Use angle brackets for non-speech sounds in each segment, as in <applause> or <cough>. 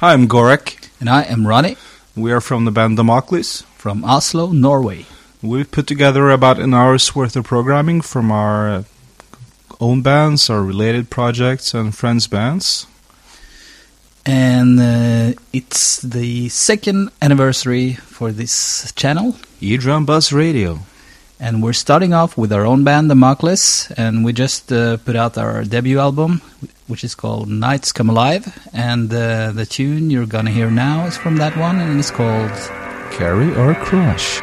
Hi, I'm Goran. And I am Ronny. We are from the band Damokles. From Oslo, Norway. We've put together about an hour's worth of programming from our own bands, our related projects, and friends' bands. And uh, it's the second anniversary for this channel. E-Drum Buzz Radio. And we're starting off with our own band, the Damokles, and we just uh, put out our debut album, which is called Nights Come Alive. And uh, the tune you're gonna hear now is from that one, and it's called Carry or Crush.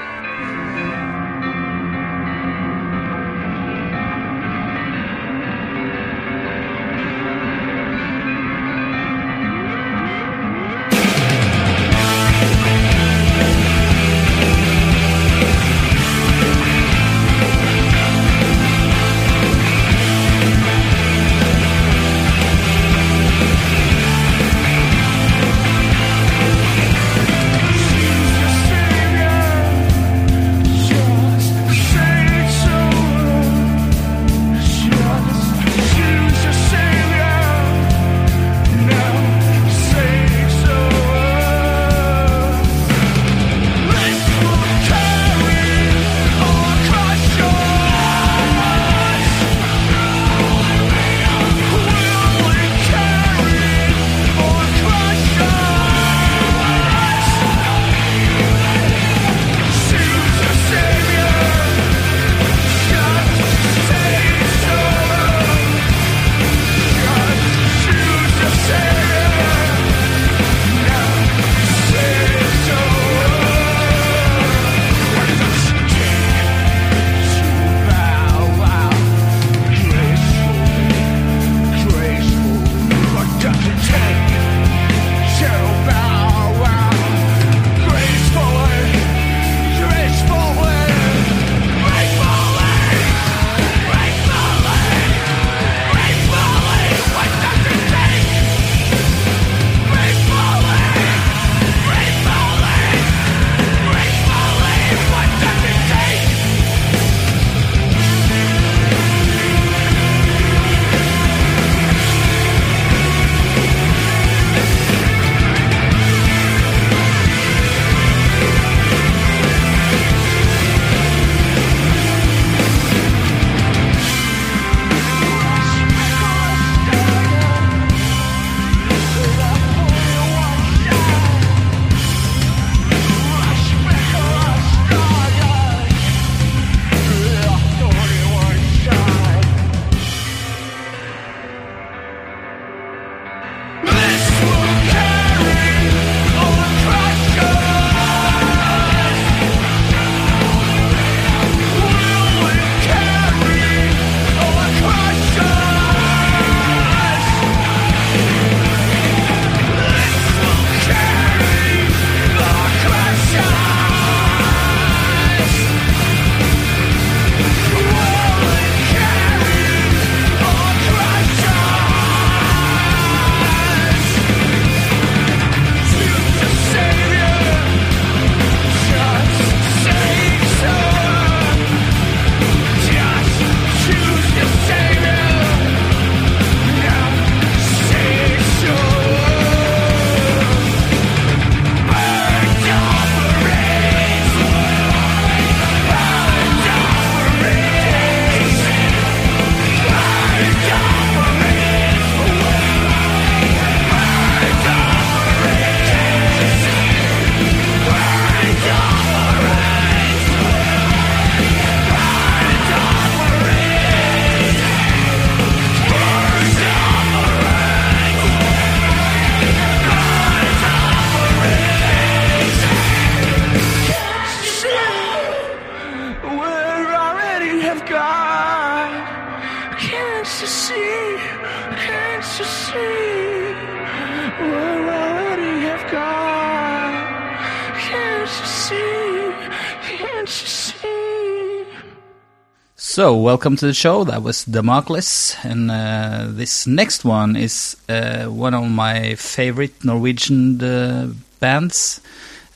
So, welcome to the show. That was Damokles, and uh, this next one is uh, one of my favorite Norwegian uh, bands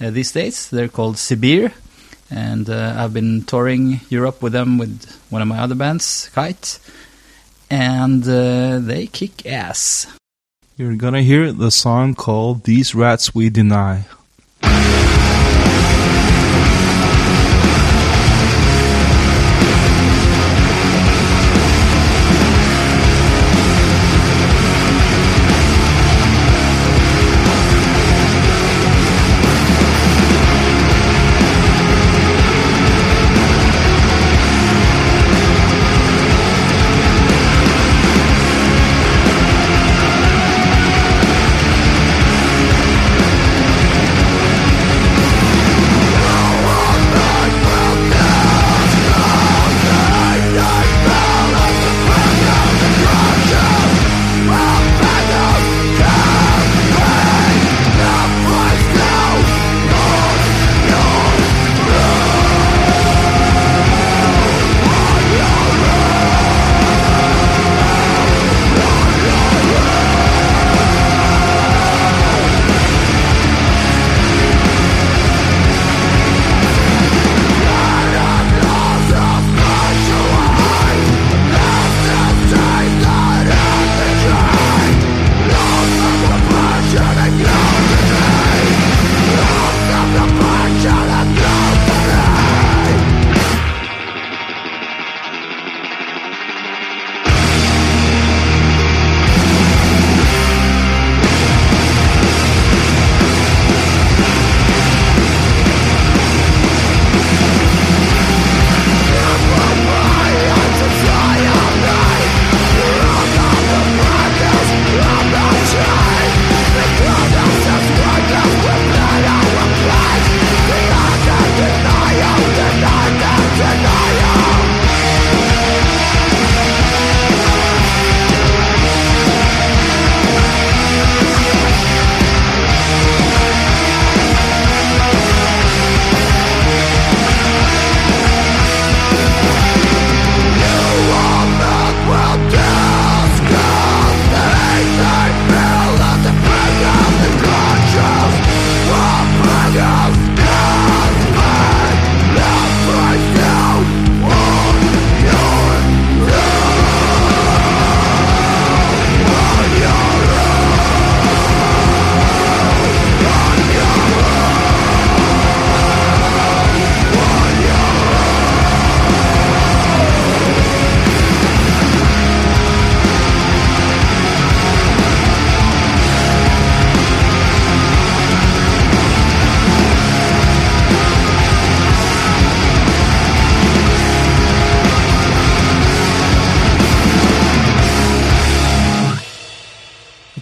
uh, these days. They're called Sibiir, and uh, I've been touring Europe with them with one of my other bands, Kite, and uh, they kick ass. you're gonna hear the song called These Rats We Deny.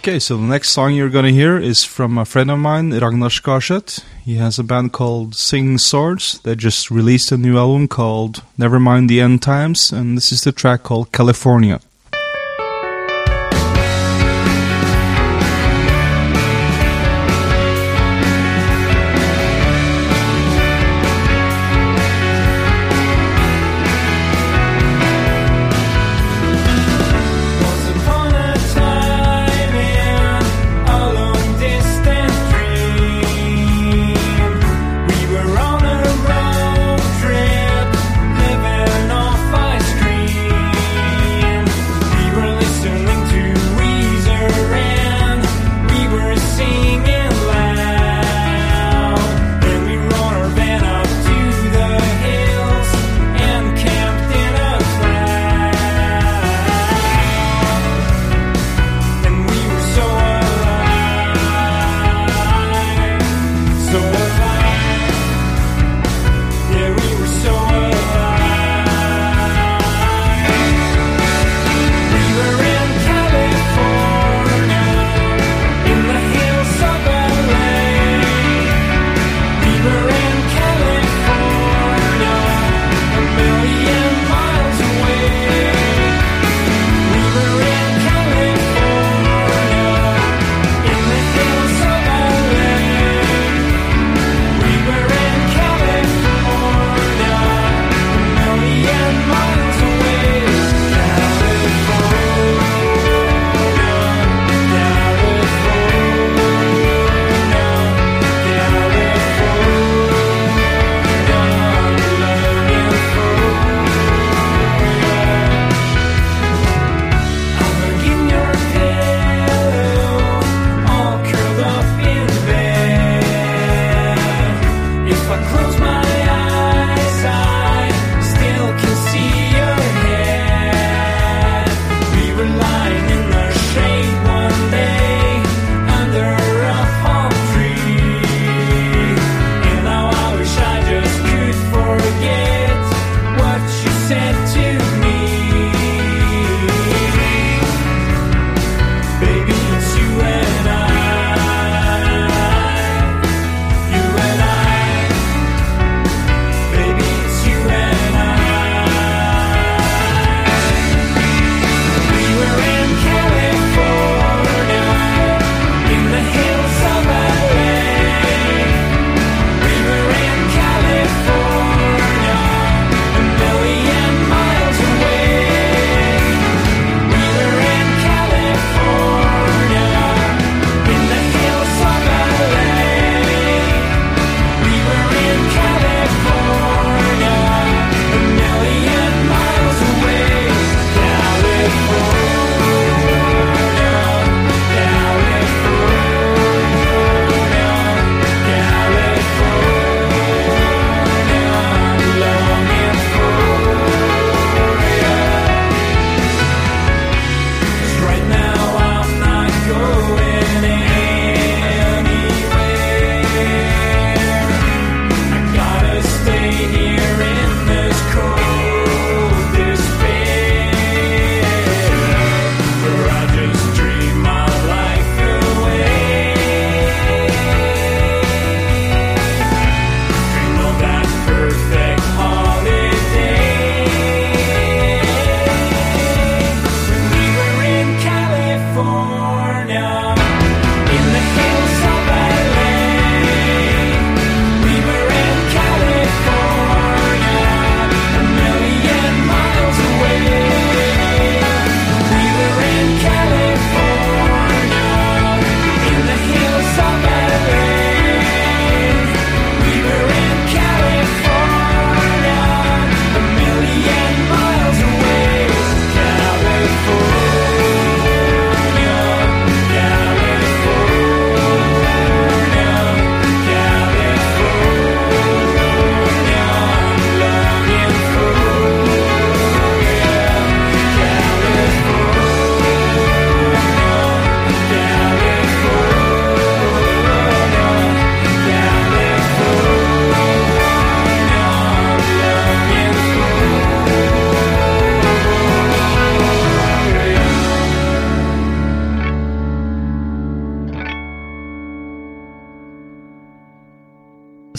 Okay, so the next song you're gonna hear is from a friend of mine, Ragnar Skarseth. He has a band called Singing Swords. They just released a new album called Never Mind the End Times, and this is the track called California.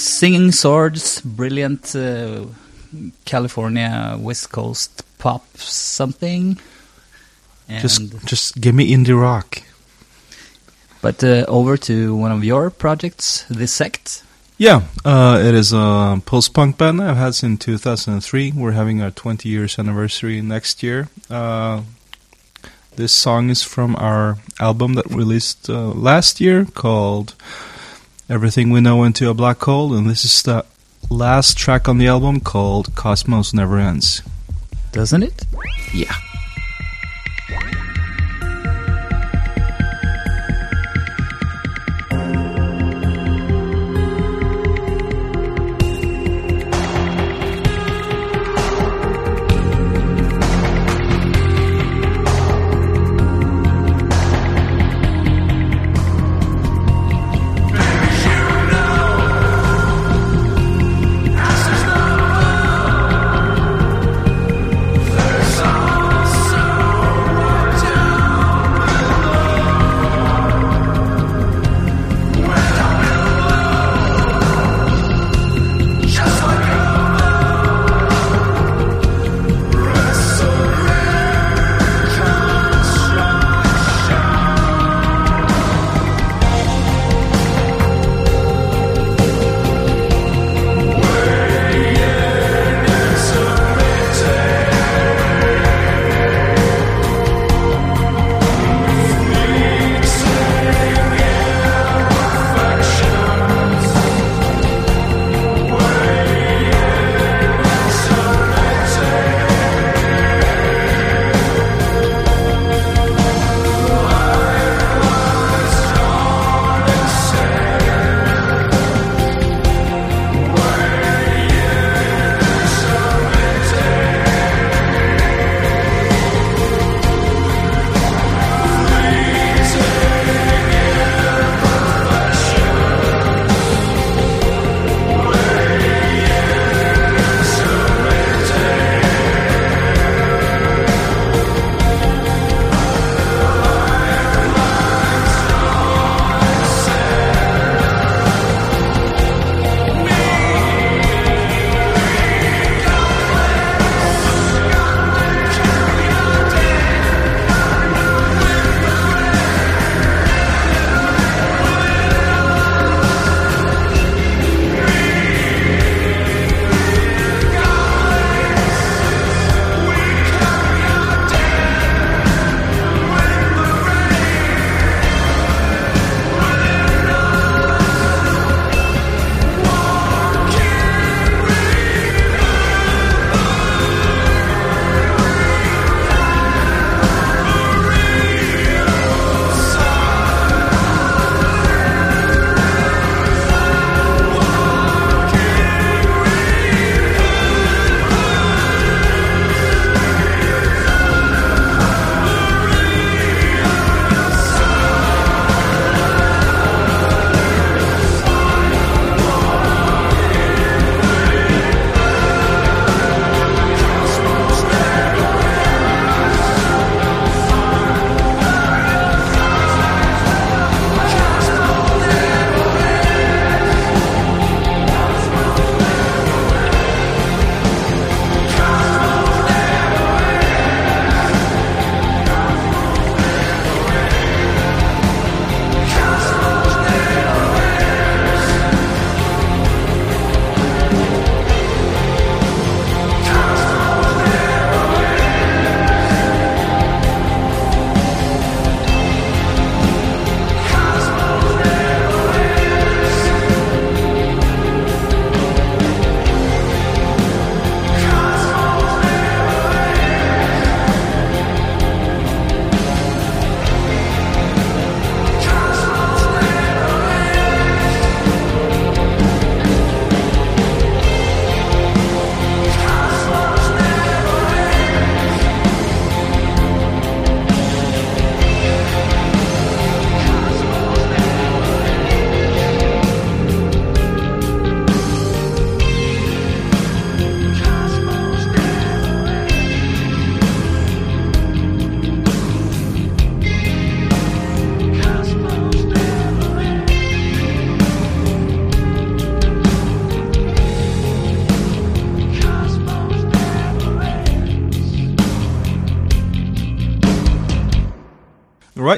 Singing Swords, brilliant uh, California West Coast pop something. And Just just give me indie rock. but uh, over to one of your projects, The Sect. Yeah, uh, it is a post-punk band I've had since 2003. We're having our 20 years anniversary next year. Uh, this song is from our album that released uh, last year called Everything We Know Into a Black Hole, and this is the last track on the album called Cosmos Never Ends. Doesn't it? Yeah.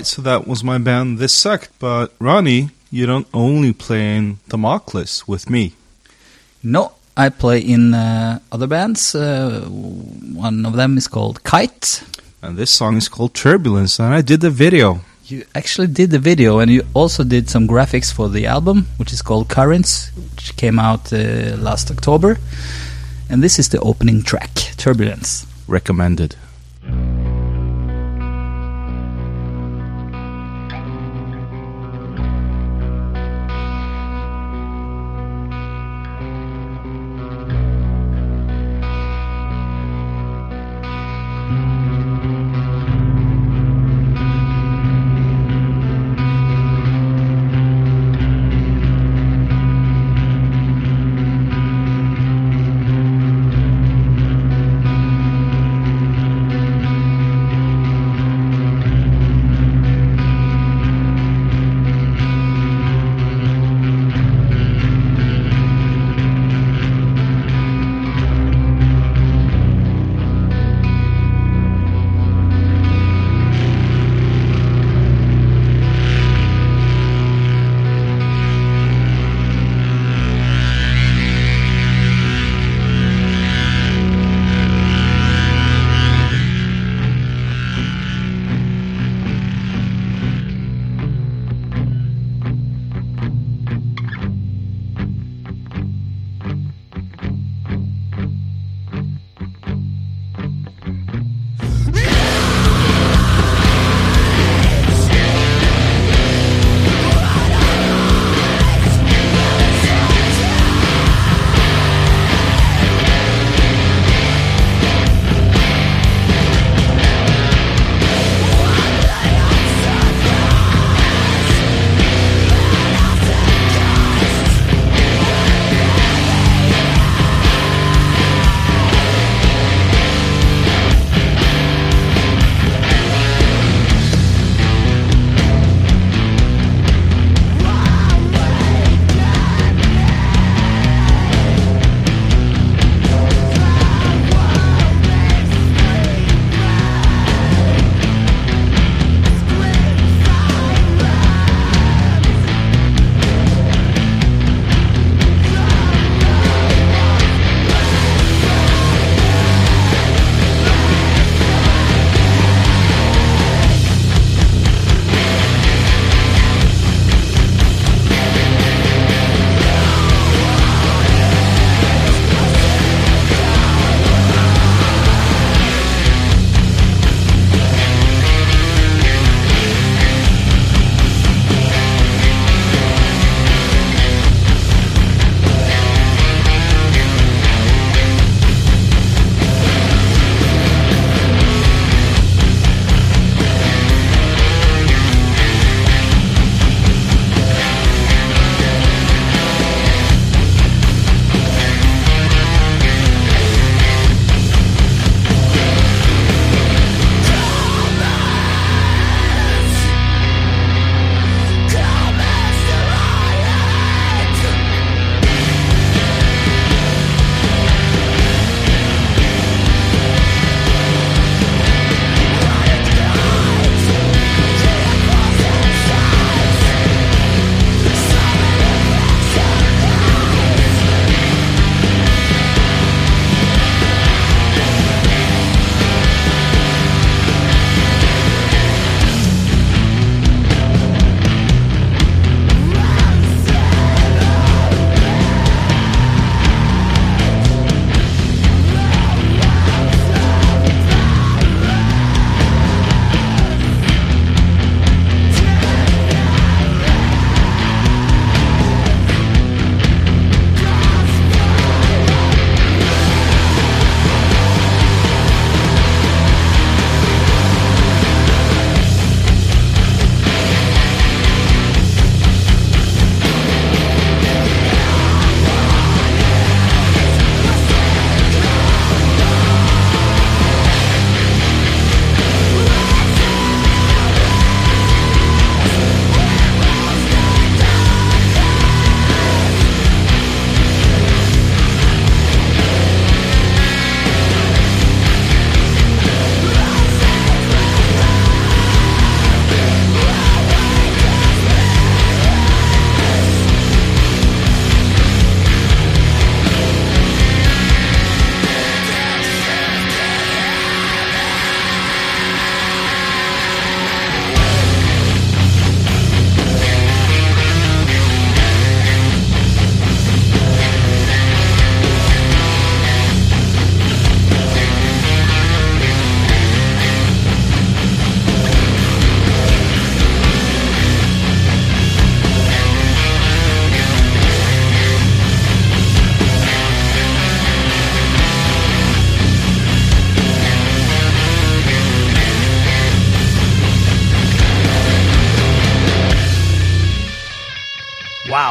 Alright, so that was my band This Sect, but Ronny, you don't only play in Damokles with me. No, I play in uh, other bands. Uh, one of them is called Kite. And this song is called Turbulence, and I did the video. You actually did the video, and you also did some graphics for the album, which is called Currents, which came out uh, last October. And this is the opening track, Turbulence. Recommended.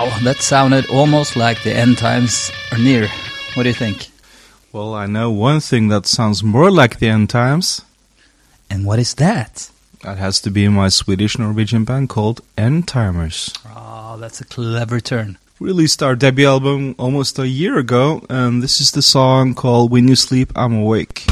Wow, that sounded almost like the end times are near. What do you think? Well, I know one thing that sounds more like the end times. And what is that? That has to be my Swedish Norwegian band called Endtimers. Oh, ah, that's a clever turn. Released our debut album almost a year ago, and this is the song called When You Sleep, I'm Awake.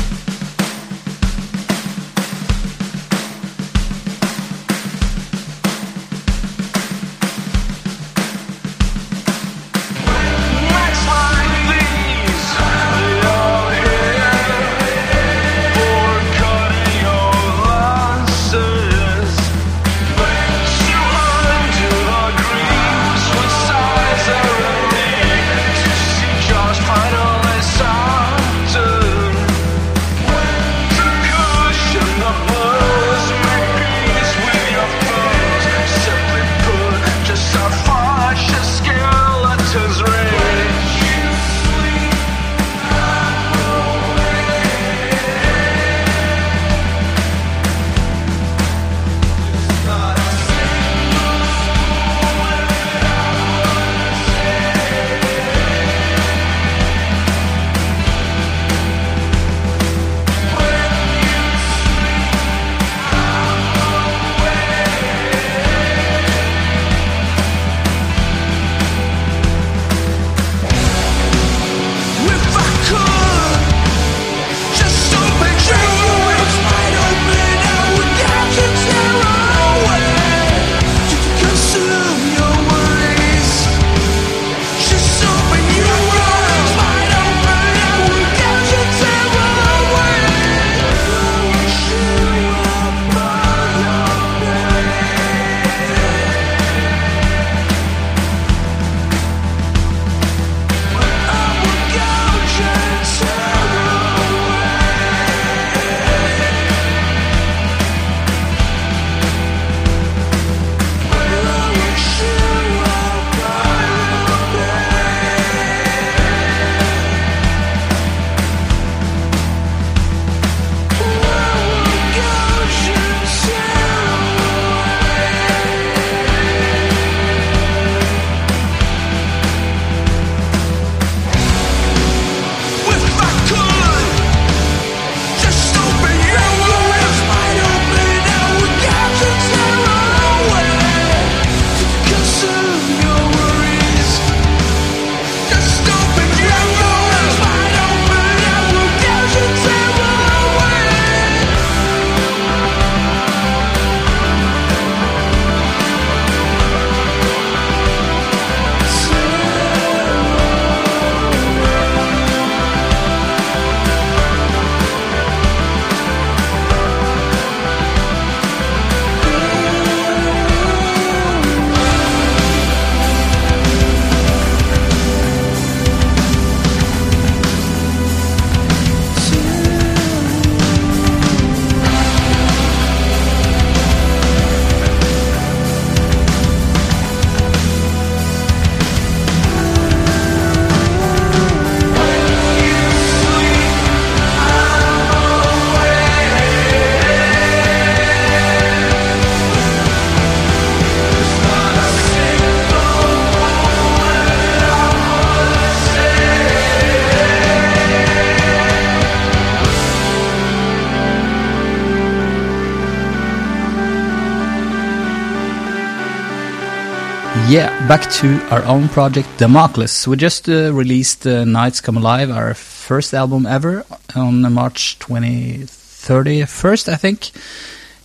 Back to our own project, Damokles. We just uh, released uh, Nights Come Alive, our first album ever, on March 2031st, I think.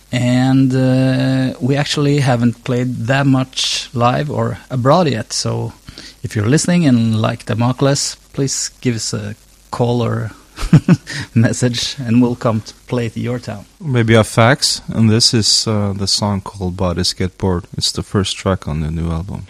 And uh, we actually haven't played that much live or abroad yet. So if you're listening and like Damokles, please give us a call or <laughs> message and we'll come to play to your town. Maybe a fax, and this is uh, the song called Bodies Get Bored. It's the first track on the new album.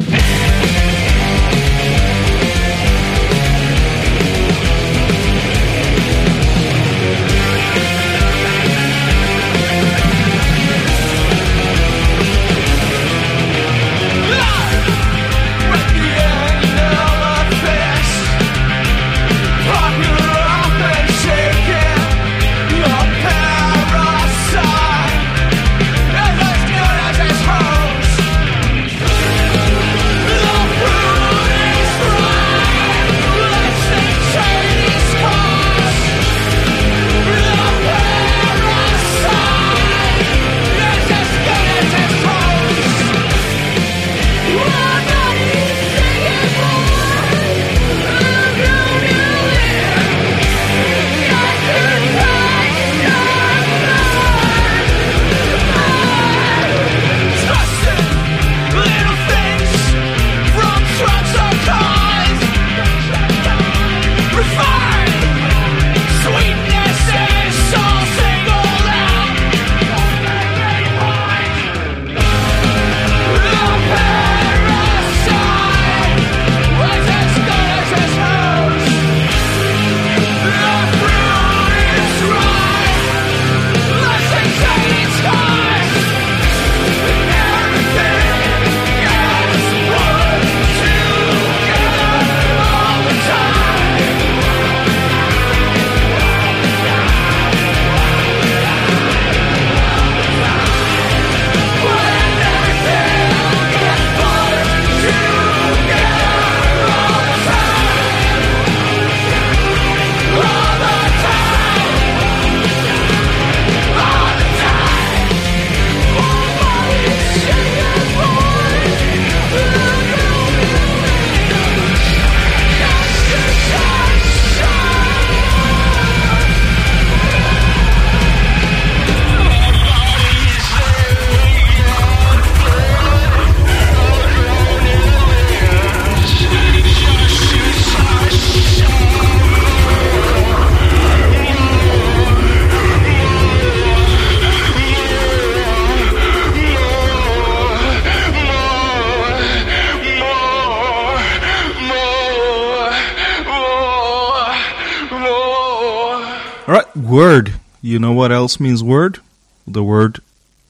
What else means word? The word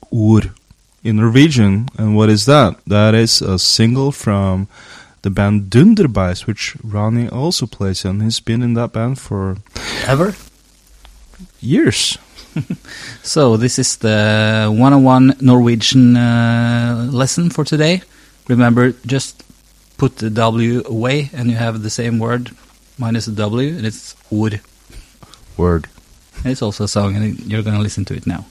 ord in Norwegian. And what is that? That is a single from the band Dunderbeist, which Ronny also plays in. He's been in that band for Ever? years. <laughs> So this is the 101 Norwegian uh, lesson for today. Remember, just put the W away and you have the same word minus the W and it's ord. Word. It's also a song and you're going to listen to it now.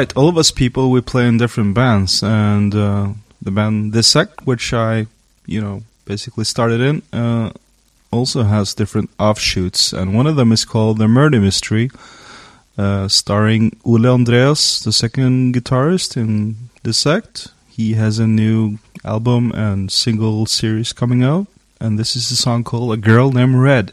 Right, all of us people, we play in different bands, and uh, the band This Sect, which I, you know, basically started in, uh, also has different offshoots, and one of them is called The Murder Mystery, uh, starring Ole Andreas, the second guitarist in This Sect. He has a new album and single series coming out, and this is a song called A Girl Named Red.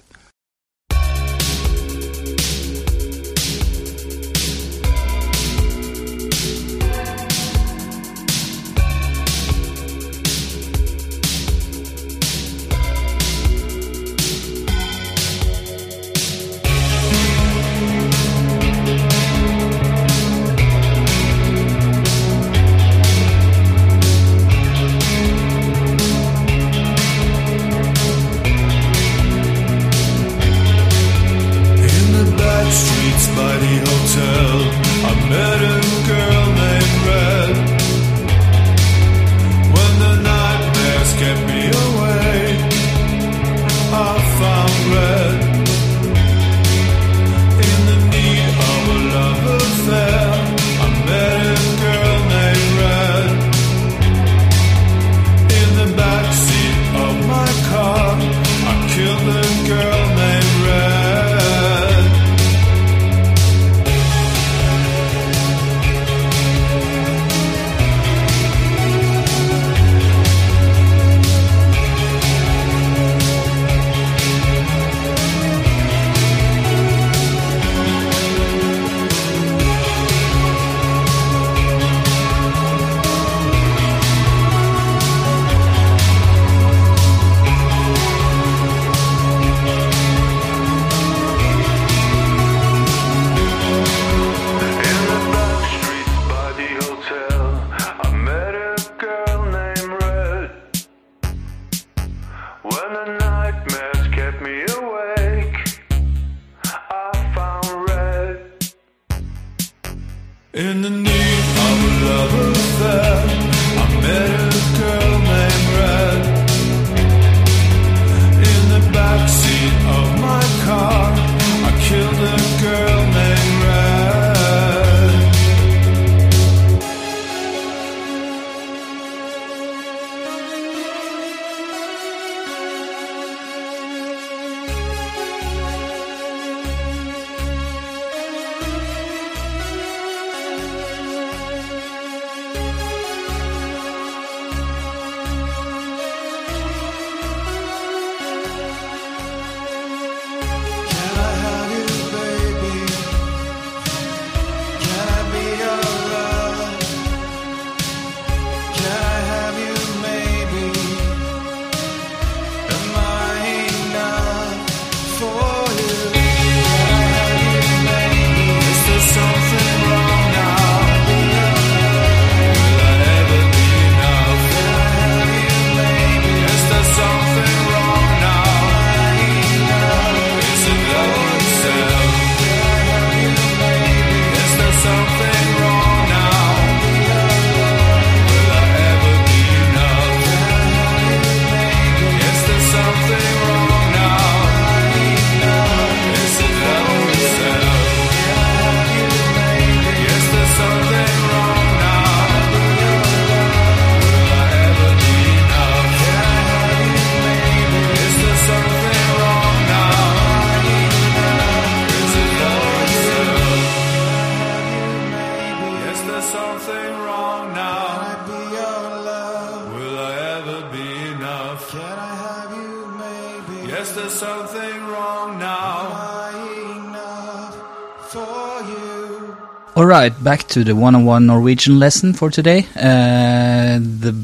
Right, back to the one-on-one Norwegian lesson for today. Uh, the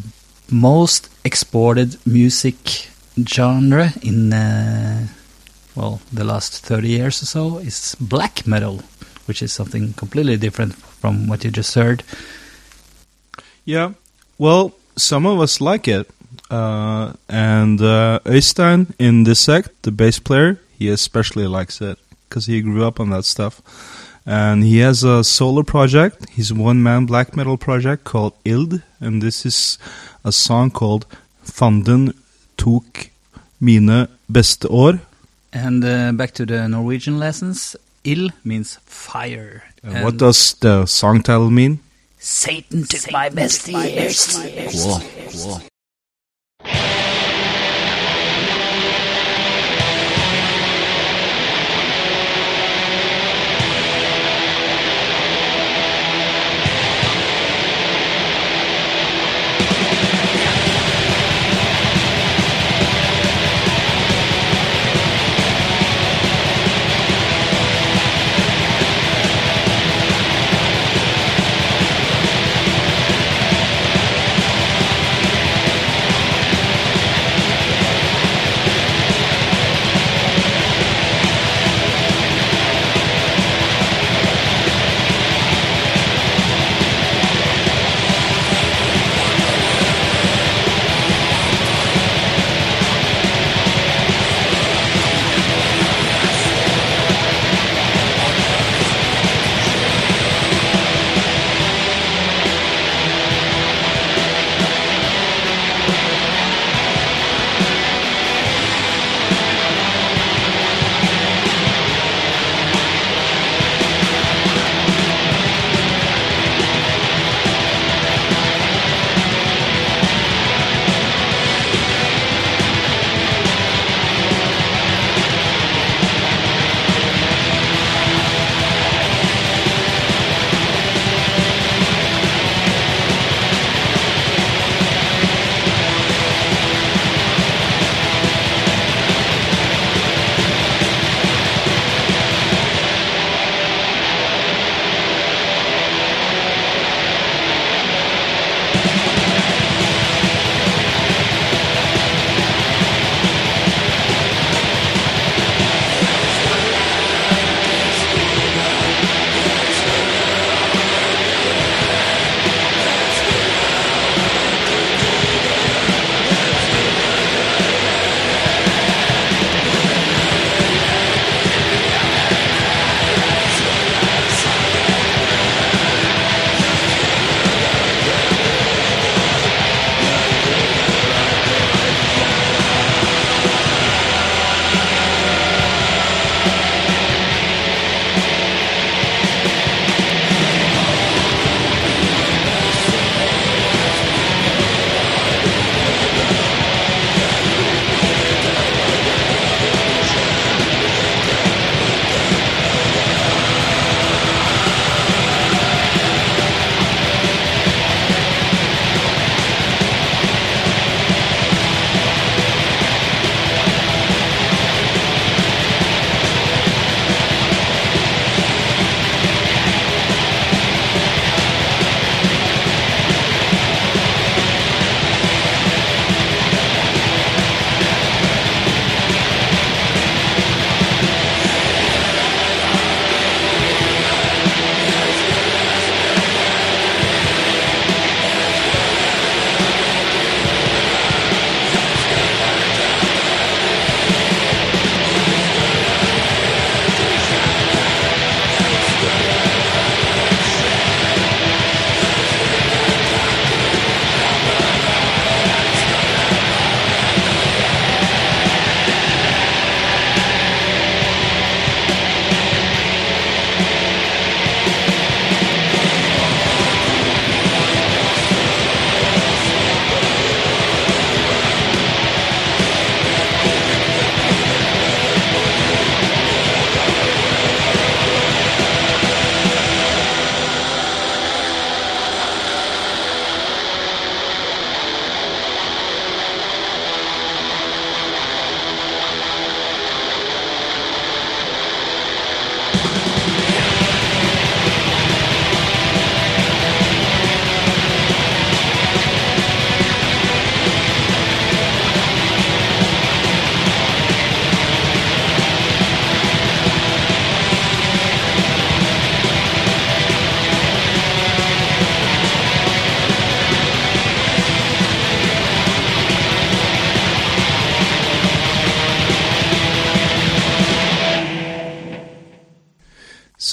most exported music genre in uh, well the last 30 years or so is black metal, which is something completely different from what you just heard. Yeah. Well, some of us like it. Uh, and uh, in the sect, the bass player, he especially likes it because he grew up on that stuff. And he has a solo project. He's a one-man black metal project called Ild, and this is a song called Fanden tok mine beste år. And uh, back to the Norwegian lessons. Ild means fire. And what does the song title mean? Satan took my best years. Cool. Cool.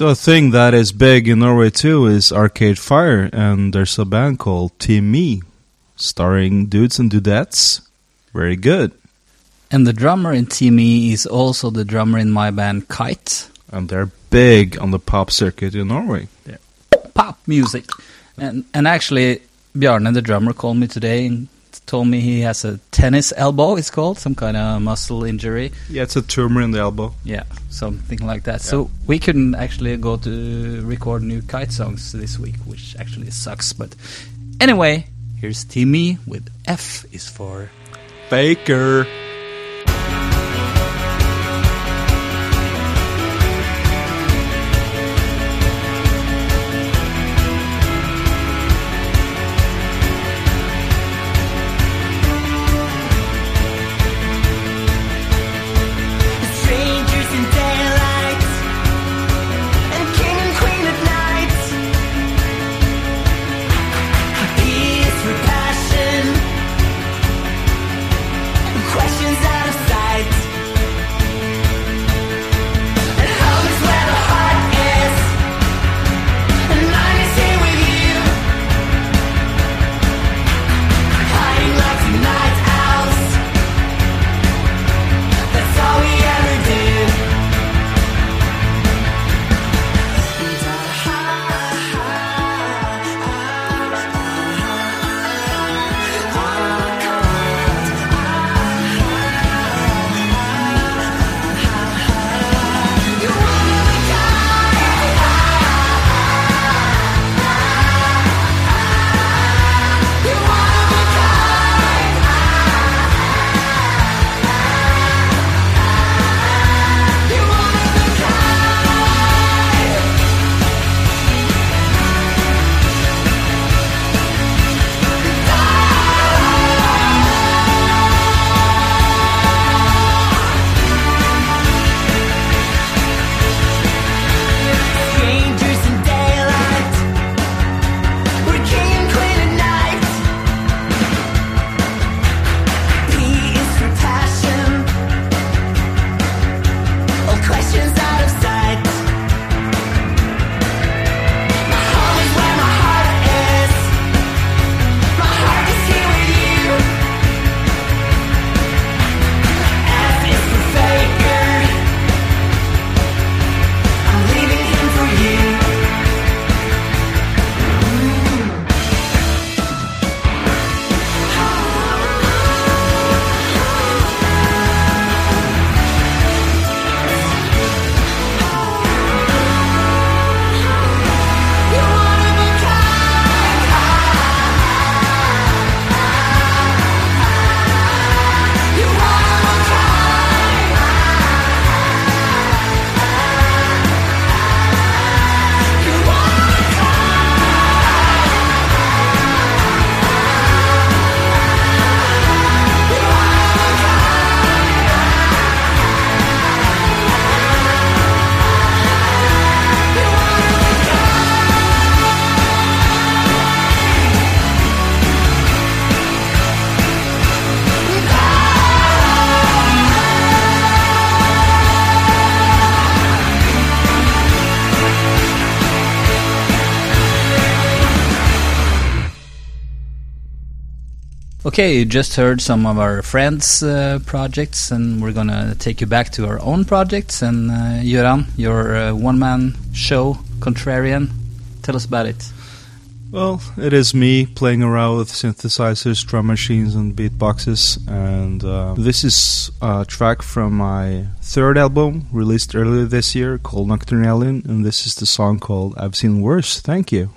So a thing that is big in Norway too is Arcade Fire, and there's a band called Team Me, starring dudes and dudettes. Very good. And the drummer in Team E is also the drummer in my band Kite. And they're big on the pop circuit in Norway. Pop music. And and actually, Bjarne, the drummer, called me today and told me he has a tennis elbow, it's called, some kind of muscle injury. Yeah, it's a tumor in the elbow. Yeah, something like that. So we couldn't actually go to record new Kite songs this week, which actually sucks. But anyway, here's E with F is for Faker. Okay, you just heard some of our friends' uh, projects, and we're gonna take you back to our own projects. And uh, your uh, one-man show, Contrarian, tell us about it. Well, it is me playing around with synthesizers, drum machines, and beatboxes. And uh, this is a track from my third album released earlier this year called Nocturne Alien. And this is the song called I've Seen Worse. Thank you.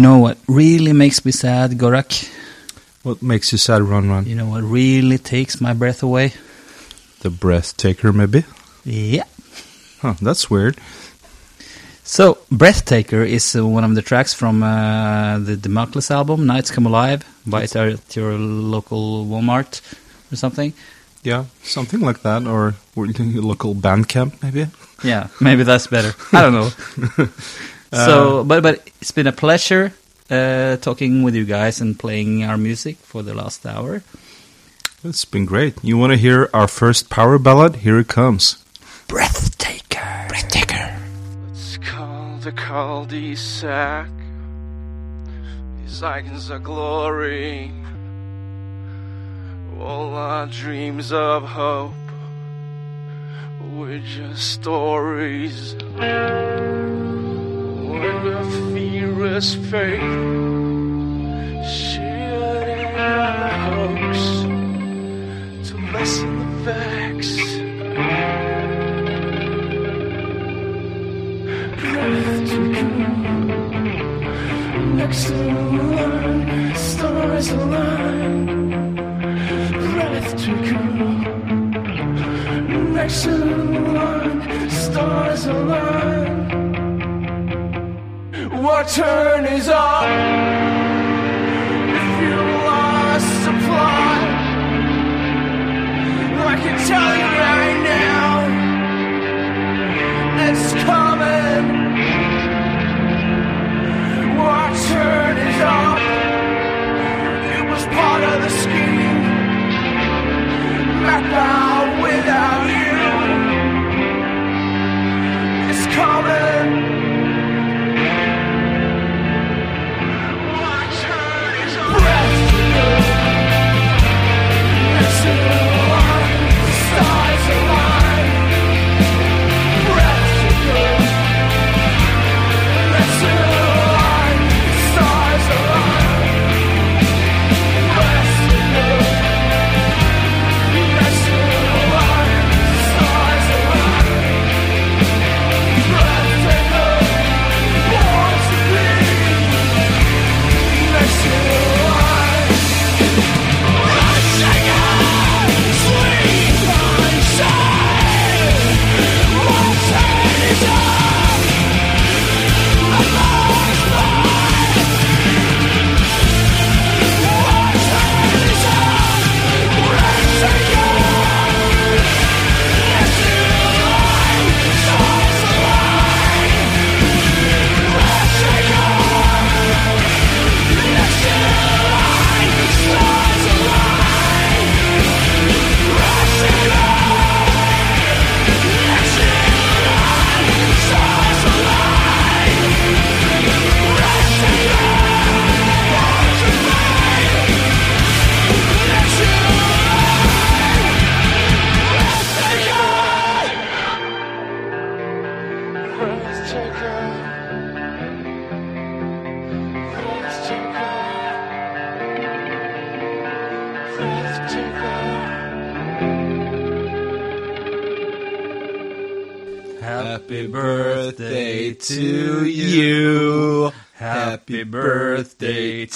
You know what really makes me sad, Gorak? What makes you sad, Run Run? You know what really takes my breath away? The Breath Taker, maybe? Yeah. Huh, that's weird. So, Breathtaker is uh, one of the tracks from uh, the Damokles album, Nights Come Alive. Buy it at your local Walmart or something. Yeah, something like that, or or <laughs> your local Bandcamp, maybe? Yeah, maybe that's better. I don't know. <laughs> so, but but it's been a pleasure uh, talking with you guys and playing our music for the last hour. It's been great. You want to hear our first power ballad? Here it comes. Breathtaker. Breathtaker. It's called the cul-de-sac. These icons of glory. All our dreams of hope were just stories. When a fierce faith shielding the hoax to lessen the facts. Breath to come. Next to the line, stars align. Breath to Breathtaker. Next to the line, stars align. What turn is up? If you lost supply, I can tell you right now, it's coming. What turn is up? It was part of the scheme. Map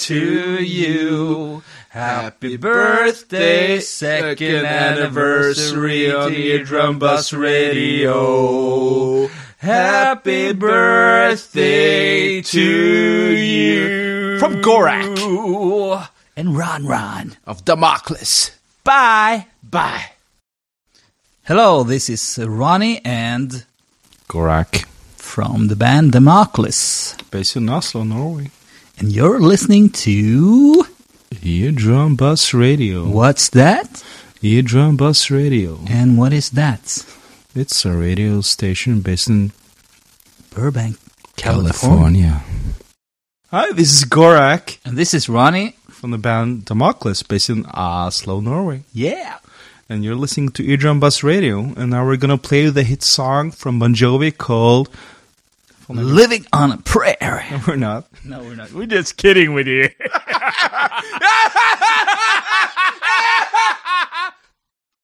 to you. Happy birthday, second anniversary on Eardrum Bus Radio. Happy birthday to you. From Gorak. And Ron Ron. Of Damokles. Bye. Bye. Hello, this is Ronny and Gorak. from the band Damokles. Based in Oslo, Norway. And you're listening to. Eardrum Bus Radio. What's that? Eardrum Bus Radio. And what is that? It's a radio station based in Burbank, California. Hi, this is Gorak And this is Ronny. from the band Damokles based in Oslo, Norway. Yeah. And you're listening to Eardrum Bus Radio. And now we're going to play the hit song from Bon Jovi called. Living on a prayer. We're not. No, we're not. We're just kidding with you. <laughs>